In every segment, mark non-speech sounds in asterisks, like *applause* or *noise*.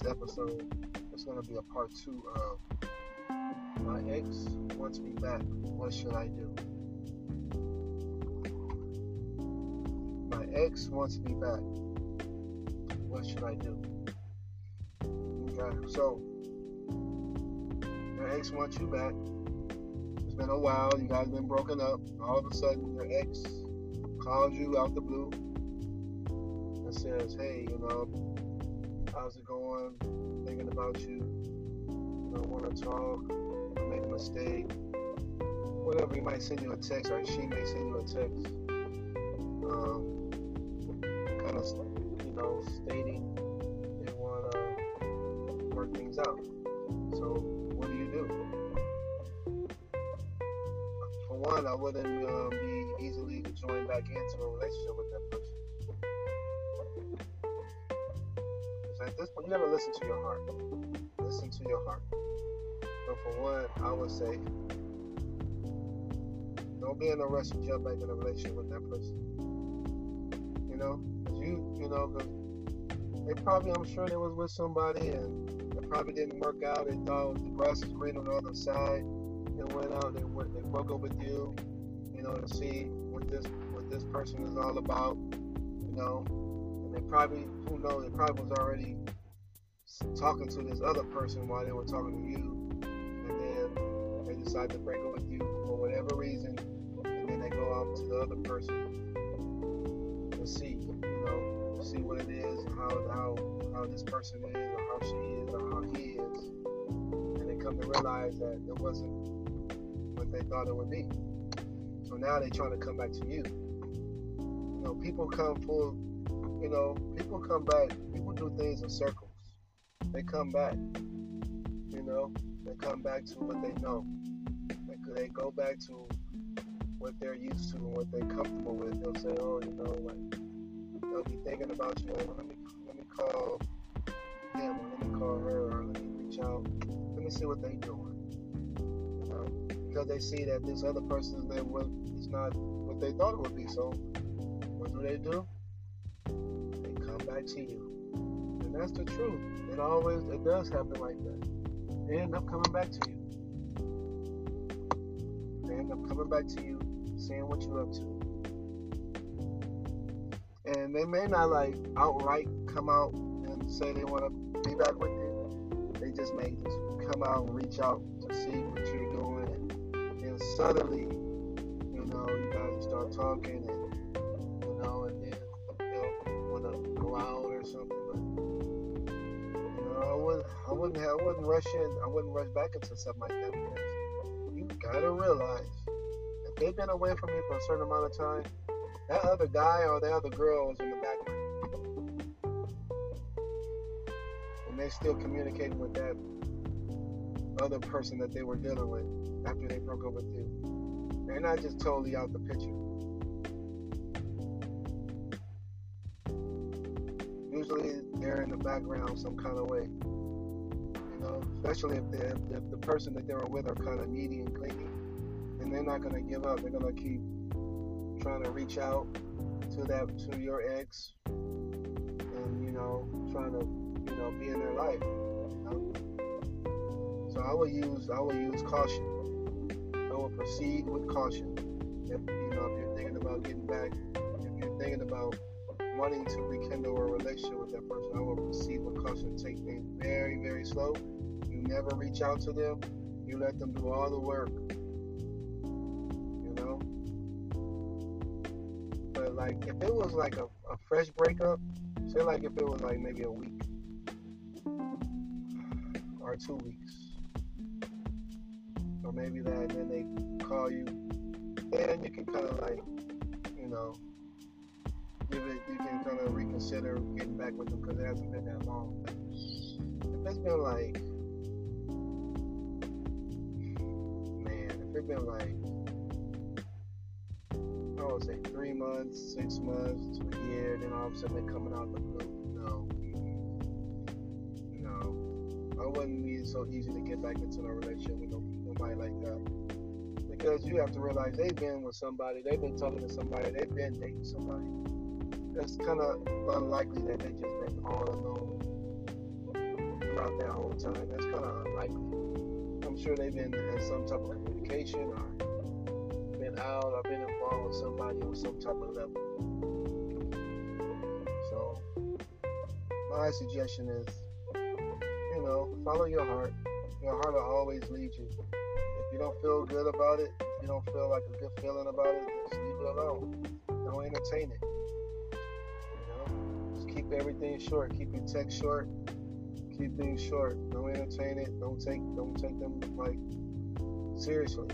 This episode, it's going to be a part two of My Ex Wants Me Back. What should I do? My ex wants me back. What should I do? Okay, so your ex wants you back. It's been a while. You guys been broken up. All of a sudden, your ex calls you out the blue and says, "Hey, you know, how's it going? Thinking about you. You know, want to talk. I made a mistake. Whatever. He might send you a text, or she may send you a text." Um, kind of, you know, stating they want to work things out. So, what do you do? For one, I wouldn't um, be easily joined back into a relationship with that person. At this point, you never listen to your heart. Listen to your heart. But for one, I would say, don't be in a rush to jump back in a relationship with that person. You know, you, you know, they probably, I'm sure they was with somebody and it probably didn't work out. They thought the grass was green on the other side. They went out, they went, they broke up with you, you know, to see what this, what this person is all about, you know. And they probably, who knows, they probably was already talking to this other person while they were talking to you, and then they decide to break up with you for whatever reason, and then they go out to the other person to see, you know, see what it is, and how how how this person is, or how she is, or how he is, and they come to realize that it wasn't what they thought it would be. So now they're trying to come back to you. You know, people come full. You know, people come back. People do things in circles. They come back. You know, they come back to what they know. They, they go back to what they're used to and what they're comfortable with. They'll say, "Oh, you know, like they'll be thinking about you. Oh, let me let me call him, or let me call her, or let me reach out. Let me see what they're doing." You know, because they see that this other person is not what they thought it would be. So, what do they do? Back to you, and that's the truth. It always it does happen like that. They end up coming back to you. They end up coming back to you, saying what you're up to. And they may not like outright come out and say they want to be back with you. They just may just come out and reach out to see what you're doing. And then suddenly, you know, you guys start talking and, wouldn't, I wouldn't, have, I wouldn't rush in. I wouldn't rush back into something like that because you gotta realize if they've been away from you for a certain amount of time, that other guy or that other girl is in the background. And they're still communicating with that other person that they were dealing with after they broke up with you. They're not just totally out the picture. Usually they're in the background some kind of way. Especially if the if the person that they were with are kind of needy and clingy, and they're not gonna give up. They're gonna keep trying to reach out to that to your ex, and you know, trying to you know be in their life. You know? So I would use I would use caution. I would proceed with caution. If you know if you're thinking about getting back, if you're thinking about wanting to rekindle a relationship with that person, I will proceed with caution. Take things very, very slow. You never reach out to them. You let them do all the work. You know? But like if it was like a, a fresh breakup, say like if it was like maybe a week or two weeks or maybe that, and then they call you, then you can kind of like, you know, give it, you can kind of reconsider getting back with them because it hasn't been that long. If it's been like, it's been like, I would say three months, six months to a year, then all of a sudden they're coming out the blue. No. No. I wouldn't be so easy to get back into a relationship with nobody like that. Because you have to realize they've been with somebody, they've been talking to somebody, they've been dating somebody. It's kind of unlikely that they just been all alone throughout that whole time. That's kind of unlikely. I'm sure they've been in some type of communication or been out or been involved with somebody on some type of level. So, my suggestion is, you know, follow your heart. Your heart will always lead you. If you don't feel good about it, if you don't feel like a good feeling about it, just leave it alone. Don't entertain it. You know, just keep everything short. Keep your text short. Keep things short. Don't entertain it. Don't take don't take them like seriously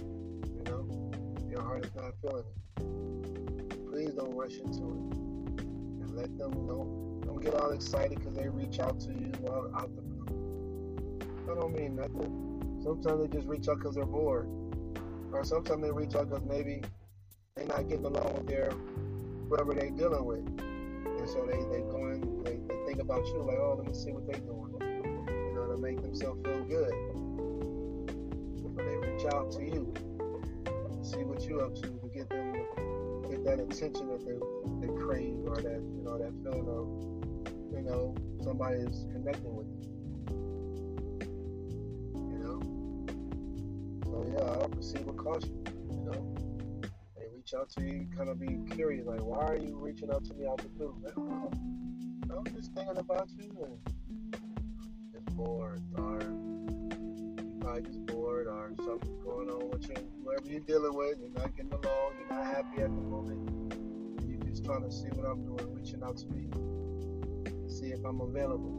you know, your heart is not feeling it. Please don't rush into it. And let them know. Don't get all excited because they reach out to you while out the blue. I don't mean nothing. Sometimes they just reach out because they're bored. Or sometimes they reach out because maybe they're not getting along with their whoever they're dealing with. And so they, they go in, they, they think about you like, oh, let me see what they're doing. You know, to make themselves feel good. Out to you see what you up to to get them get that attention that they they crave or that you know that feeling of you know somebody is connecting with you. You know. So yeah, I proceed with caution. You you know. They reach out to you, kind of be curious, like, why are you reaching out to me out the blue? Like, I'm just thinking about you and it's bored, or just bored or something's going on with you, whoever you're dealing with, you're not getting along, you're not happy at the moment. You're just trying to see what I'm doing, reaching out to me, see if I'm available.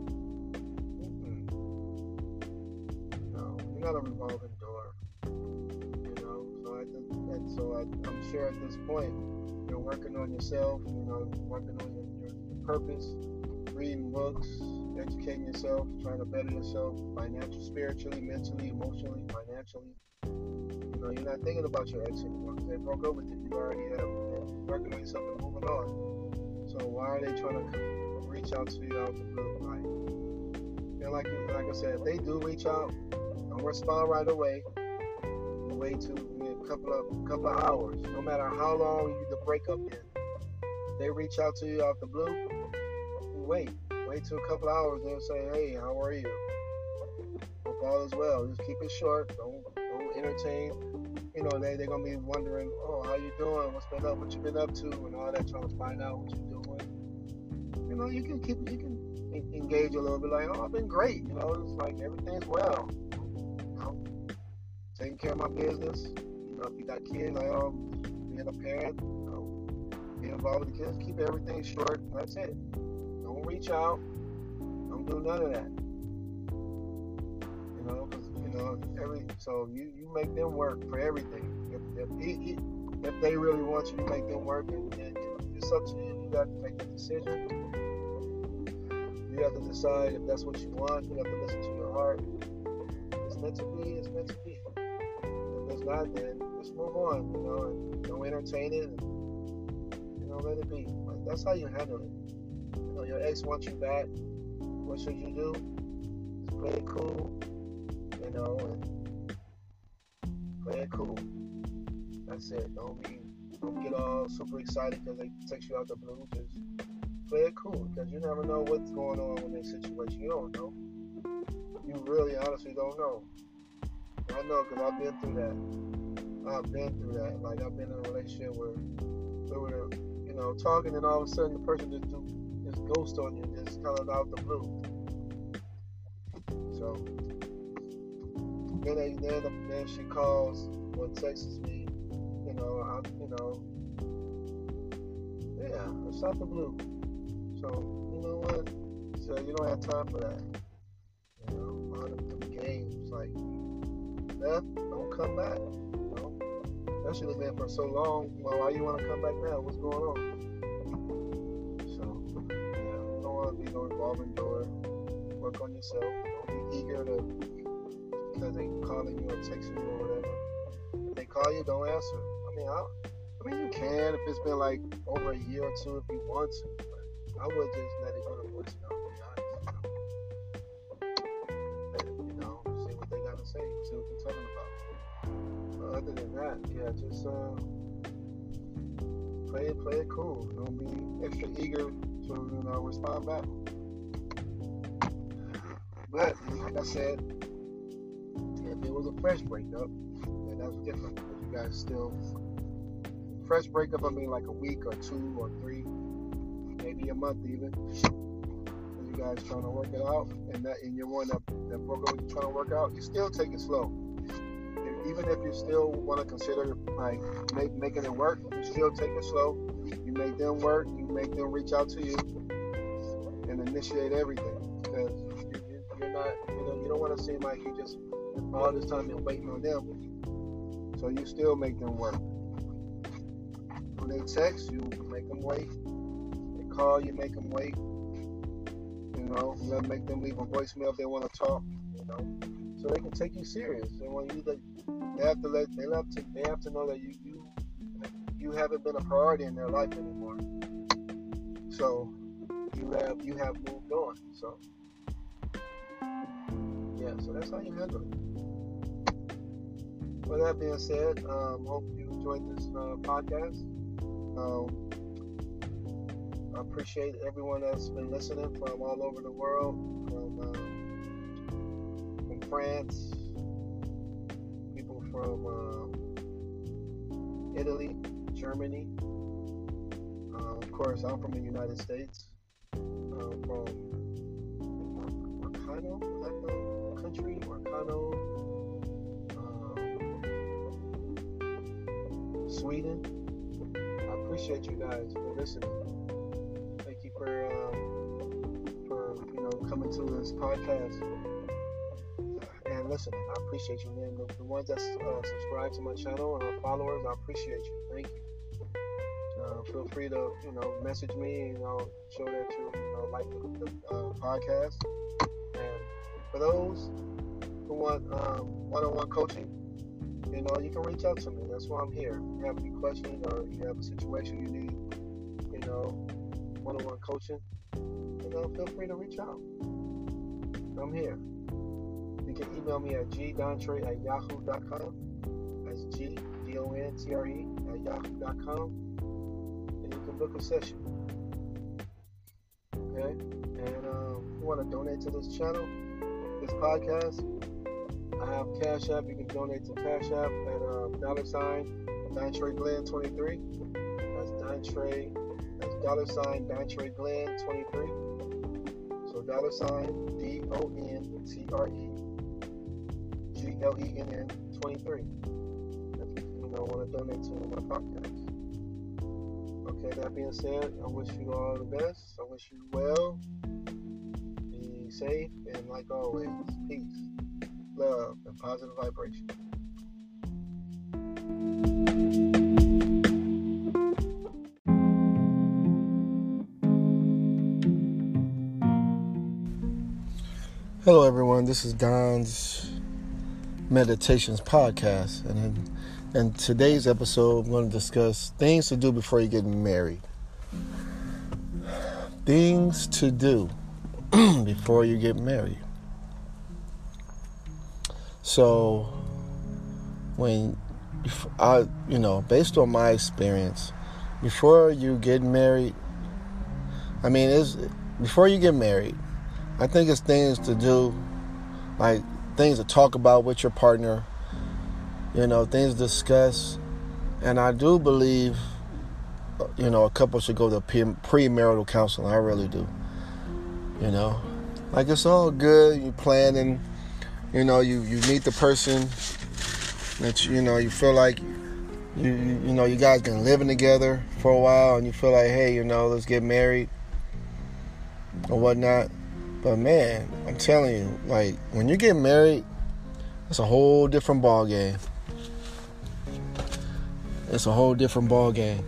No, you're not a revolving door. You know, so I think, and so I, I'm sure at this point you're working on yourself. You know, working on your, your purpose, reading books educating yourself, trying to better yourself financially, spiritually, mentally, emotionally, financially. You know, you're not thinking about your ex anymore they broke up with you. You already have working on yourself and moving on. So why are they trying to reach out to you out the blue? Like, and like like I said, if they do reach out, don't respond right away. Wait to a couple of couple of hours, no matter how long you the breakup is. They reach out to you out the blue, wait wait till a couple hours, then say, hey, how are you? Hope all is well. Just keep it short. Don't don't entertain. You know, they they're gonna be wondering, oh, how you doing? What's been up? What you been up to? And all that, trying to find out what you're doing. You know, you can keep you can engage a little bit, like, oh, I've been great. You know, it's like everything's well. Taking care of my business. You know, if you got kids, like, oh, being a parent. You know, being involved with the kids. Keep everything short. That's it reach out. Don't do none of that. You know, you know, every so you you make them work for everything. If if, if they really want you to make them work, and, and it's up to you. You got to make the decision. You have to decide if that's what you want. You have to listen to your heart. It's meant to be. It's meant to be. If it's not, then just move on. You know, and don't entertain it. And, you know, let it be. Like, that's how you handle it know, your ex wants you back, what should you do? Just play it cool, you know, and play it cool. That's it. Don't be, don't get all super excited because they text you out the blue. Just play it cool because you never know what's going on in this situation. You don't know. You really, honestly, don't know. I know because I've been through that. I've been through that. Like I've been in a relationship where we were, you know, talking, and all of a sudden the person just do ghost on you, just kind of out the blue. So then, then, then she calls or texts me, you know, I, you know, yeah, it's out the blue. So you know what? So you don't have time for that. You know, all them, them games, like left, don't come back. You know? Especially been for so long. Well, why you want to come back now? What's going on? Door. Work on yourself. Don't be eager to because they calling you or texting you or whatever. If they call you, don't answer. I mean, I, I mean, you can if it's been like over a year or two if you want to. But I would just let it go to voicemail. You know, see what they gotta say, see what they're talking about. But other than that, yeah, just uh, play it, play it cool. Don't be extra eager to you know respond back. But like I said, if it was a fresh breakup, then that's different. Because you guys still fresh breakup. I mean, like a week or two or three, maybe a month even. And you guys trying to work it out, and that and you're one that that broke up with you trying to work out. You still take it slow. And even if you still want to consider like make, making it work, you still take it slow. You make them work. You make them reach out to you and initiate everything to seem like you just all this time been waiting on them. So you still make them work. When they text, you make them wait. They call, you make them wait. You know, gotta make them leave a voicemail if they want to talk. You know, so they can take you serious. And when you they have to let they have to they have to know that you you you haven't been a priority in their life anymore. So you have you have moved on. So so that's how you handle it. With that being said, um, hope you enjoyed this uh, podcast. Um, I appreciate everyone that's been listening from all over the world, from, um, from France, people from uh, Italy, Germany. Uh, of course, I'm from the United States. Uh, from country? Marcano, um, Sweden. I appreciate you guys for listening. Thank you for um, for you know coming to this podcast and listening. I appreciate you, man. The, the ones that uh, subscribe to my channel and are followers, I appreciate you. Thank you. Uh, feel free to you know message me and I'll show that you, you know, like the, the uh, podcast. For those who want um, one-on-one coaching, you know you can reach out to me. That's why I'm here. If you have any questions or you have a situation you need, you know, one-on-one coaching, you know, feel free to reach out. I'm here. You can email me at gdontre at yahoo.com. That's G D O N T R E at yahoo.com and you can book a session. Okay? And um, if you want to donate to this channel, this podcast, I have Cash App. You can donate to Cash App at um, dollar sign Dontre Glenn 23. That's Dontre, that's dollar sign Dontre Glenn 23. So dollar sign D O N T R E G L E N N 23. If you know, want to donate to my podcast. Okay, that being said, I wish you all the best. I wish you well. Safe, and like always, peace, love, and positive vibration. Hello, everyone. This is Don's Meditations Podcast, and in, in today's episode, I'm going to discuss things to do before you get married. Things to do *clears throat* before you get married. So, when I, you know, based on my experience, before you get married, I mean, it's before you get married. I think it's things to do, like things to talk about with your partner, you know, things to discuss. And I do believe, uh, you know, a couple should go to pre- premarital counseling. I really do. You know, like it's all good. You planning, you know, you, you meet the person that you, you know, you feel like you, you, you know, you guys been living together for a while and you feel like, hey, you know, let's get married or whatnot. But man, I'm telling you, like when you get married, it's a whole different ball game. It's a whole different ball game.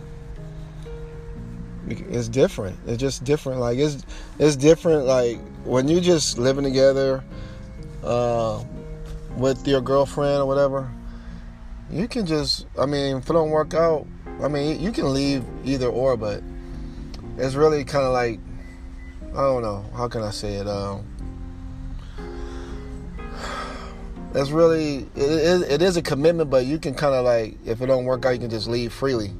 It's different. It's just different. Like it's it's different. Like when you just living together uh, with your girlfriend or whatever, you can just. I mean, if it don't work out, I mean, you can leave either or. But it's really kind of like I don't know. How can I say it? Um, it's really it is, it is a commitment, but you can kind of like if it don't work out, you can just leave freely.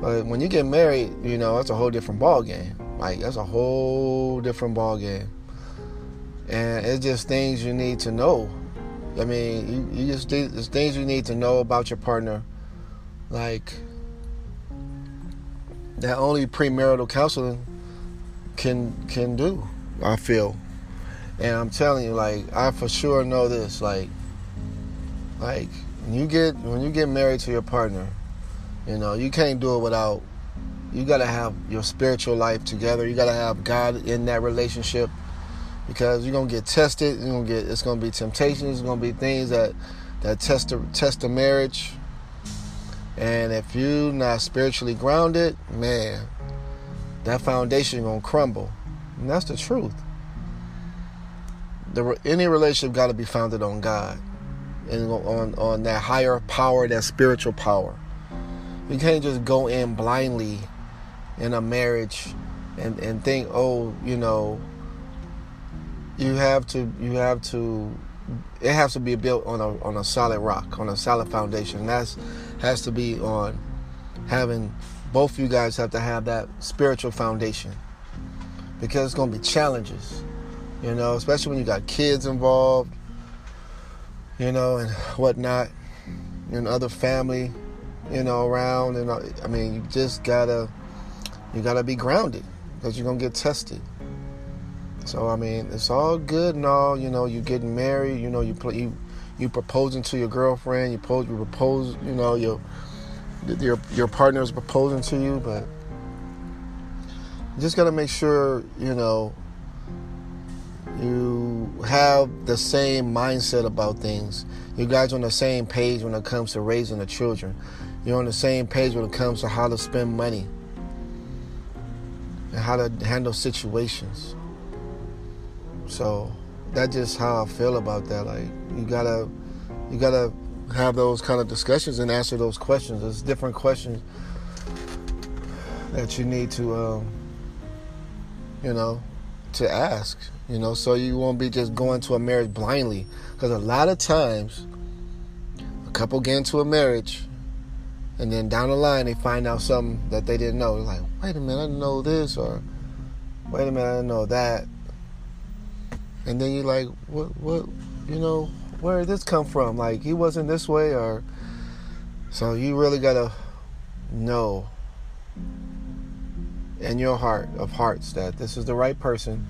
But when you get married, you know that's a whole different ball game. Like that's a whole different ball game, and it's just things you need to know. I mean, you, you just there's things you need to know about your partner, like that only premarital counseling can can do. I feel. And I'm telling you, like I for sure know this. Like, like when you get when you get married to your partner, you know you can't do it without. You gotta have your spiritual life together. You gotta have God in that relationship because you're gonna get tested. You're gonna get it's gonna be temptations. It's gonna be things that that test the test the marriage. And if you're not spiritually grounded, man, that foundation gonna crumble. And that's the truth the, any relationship got to be founded on God and on on that higher power, that spiritual power. You can't just go in blindly in a marriage and and think, oh, you know, you have to you have to it has to be built on a on a solid rock, on a solid foundation. That's has to be on having both you guys have to have that spiritual foundation because it's going to be challenges you know, especially when you got kids involved, you know, and whatnot, and other family, you know, around. And uh, I mean, you just gotta, you gotta be grounded because you're gonna get tested. So I mean, it's all good and all. You know, you getting married. You know, you play, you you proposing to your girlfriend. You propose, you propose. You know, your your your partner is proposing to you, but you just gotta make sure you know you have the same mindset about things. You guys on the same page when it comes to raising the children. You're on the same page when it comes to how to spend money and how to handle situations. So that's just how I feel about that. Like you gotta, you gotta have those kind of discussions and answer those questions. There's different questions that you need to, um, you know, to ask you know, so you won't be just going to a marriage blindly. Because a lot of times, a couple get into a marriage, and then down the line they find out something that they didn't know. They're like, wait a minute, I didn't know this, or wait a minute, I didn't know that. And then you're like, what, what, you know, where did this come from? Like, he wasn't this way, or. So you really gotta know in your heart of hearts that this is the right person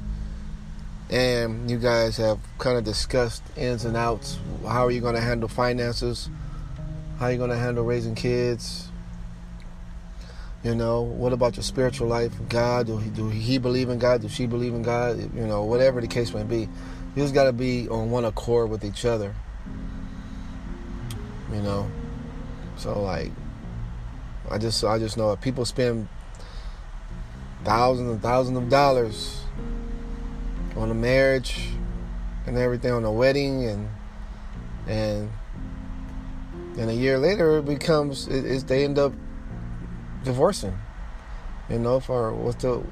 and you guys have kind of discussed ins and outs. How are you going to handle finances? How you going to handle raising kids? You know, what about your spiritual life? God, do he, do he believe in God? Does she believe in God? You know, whatever the case may be, you just got to be on one accord with each other. You know, so like, I just I just know if people spend thousands and thousands of dollars on a marriage and everything on a wedding and and and a year later it becomes it, it, they end up divorcing you know for what's the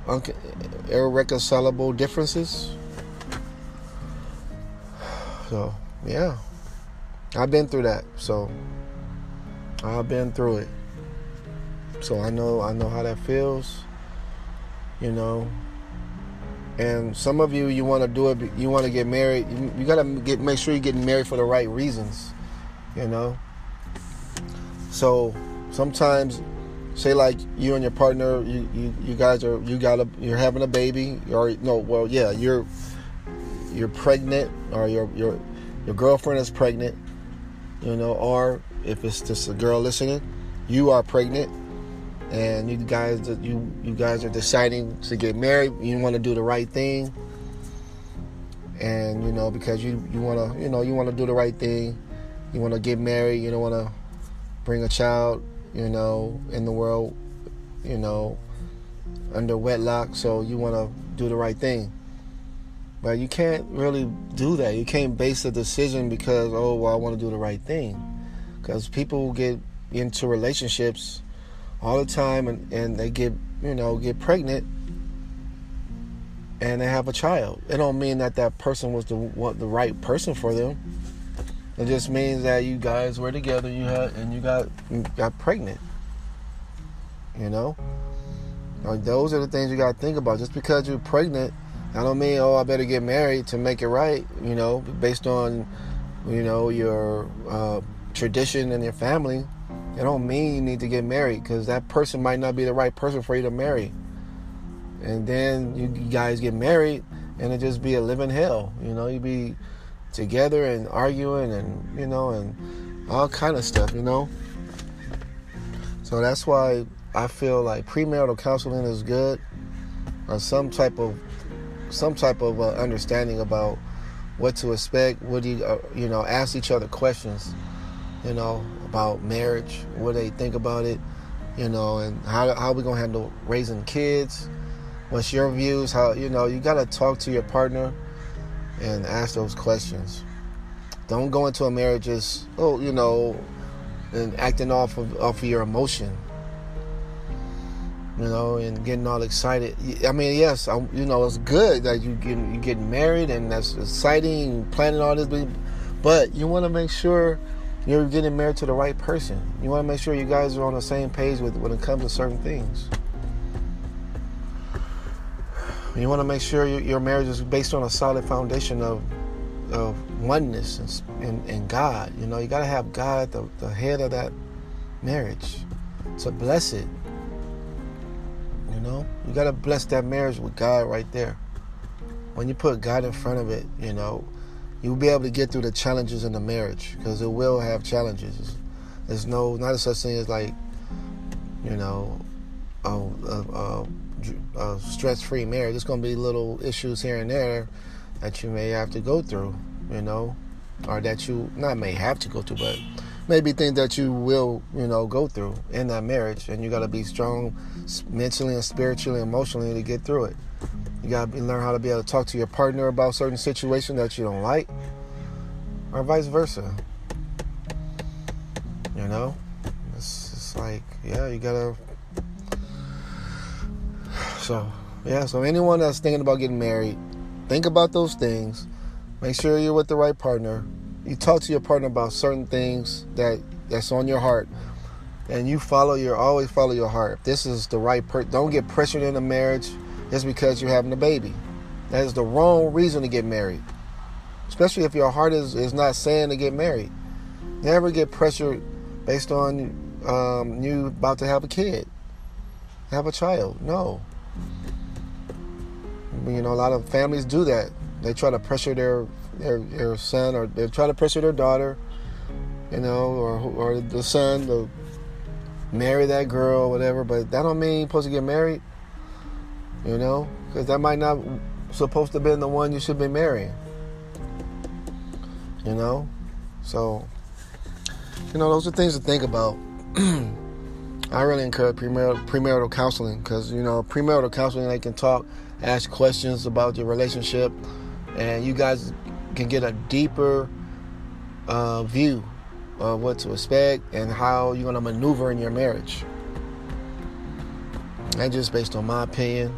irreconcilable differences *sighs* so yeah i've been through that so i've been through it so i know i know how that feels you know and some of you, you want to do it. You want to get married. You, you got to get make sure you're getting married for the right reasons. You know. So sometimes, say like you and your partner, you, you, you guys are you got a you're having a baby, or no, well yeah, you're you're pregnant, or your your your girlfriend is pregnant. You know, or if it's just a girl listening, you are pregnant and you guys you you guys are deciding to get married you want to do the right thing and you know because you you want to you know you want to do the right thing you want to get married you don't want to bring a child you know in the world you know under wedlock so you want to do the right thing but you can't really do that you can't base a decision because oh well i want to do the right thing because people get into relationships all the time and, and they get you know get pregnant and they have a child. It don't mean that that person was the what the right person for them. It just means that you guys were together, you had, and you got you got pregnant. You know, like those are the things you got to think about. Just because you're pregnant, I don't mean oh I better get married to make it right. You know, based on you know your uh, tradition and your family. It don't mean you need to get married because that person might not be the right person for you to marry and then you guys get married and it just be a living hell you know you be together and arguing and you know and all kind of stuff you know? So that's why i feel like premarital counseling is good or some type of some type of uh, understanding about what to expect what do you uh, you know ask each other questions you know about marriage what they think about it you know and how, how we gonna handle raising kids what's your views how you know you got to talk to your partner and ask those questions. Don't go into a marriage just oh you know and acting off of off of your emotion you know and getting all excited. I mean yes I, you know it's good that you get you getting married and that's exciting planning all this but you want to make sure you're getting married to the right person. You want to make sure you guys are on the same page with when it comes to certain things you want to make sure your marriage is based on a solid foundation of of oneness and, and, God. You know, you got to have God at the, the head of that marriage to bless it. You know, you got to bless that marriage with God right there. When you put God in front of it, you know, you'll be able to get through the challenges in the marriage because it will have challenges. There's no, not a such thing as like, you know, a a stress-free marriage. There's going to be little issues here and there that you may have to go through, you know, or that you not may have to go through, but maybe things that you will, you know, go through in that marriage, and you got to be strong mentally and spiritually, and emotionally to get through it. You got to learn how to be able to talk to your partner about certain situations that you don't like, or vice versa. You know, it's, it's like, yeah, you gotta so, yeah, so anyone that's thinking about getting married, think about those things. Make sure you're with the right partner. You talk to your partner about certain things that that's on your heart. And you follow your always follow your heart. This is the right person, don't get pressured into a marriage just because you're having a baby. That is the wrong reason to get married. Especially if your heart is, is not saying to get married. Never get pressured based on um, you about to have a kid, have a child. No. You know, a lot of families do that. They try to pressure their their, their son, or they try to pressure their daughter, you know, or or the son to marry that girl, or whatever. But that don't mean you're supposed to get married. You know, because that might not supposed to be the one you should be marrying. You know, so you know those are things to think about. *clears throat* I really encourage premarital, premarital counseling because you know premarital counseling they can talk, ask questions about your relationship, and you guys can get a deeper uh, view of what to expect and how you're gonna maneuver in your marriage. And just based on my opinion.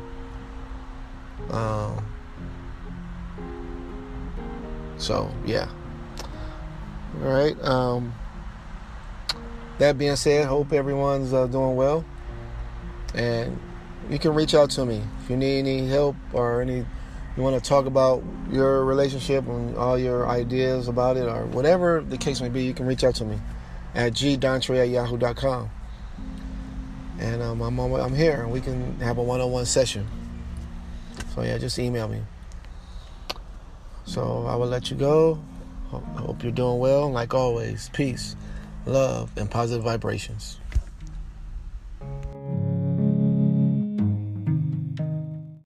Um, so yeah. All right. Um, that being said, hope everyone's uh, doing well. And you can reach out to me if you need any help or any you want to talk about your relationship and all your ideas about it or whatever the case may be, you can reach out to me at gdontre at yahoo.com. And um, I'm, I'm here and we can have a one on one session. So, yeah, just email me. So, I will let you go. Hope you're doing well. Like always, peace love, and positive vibrations.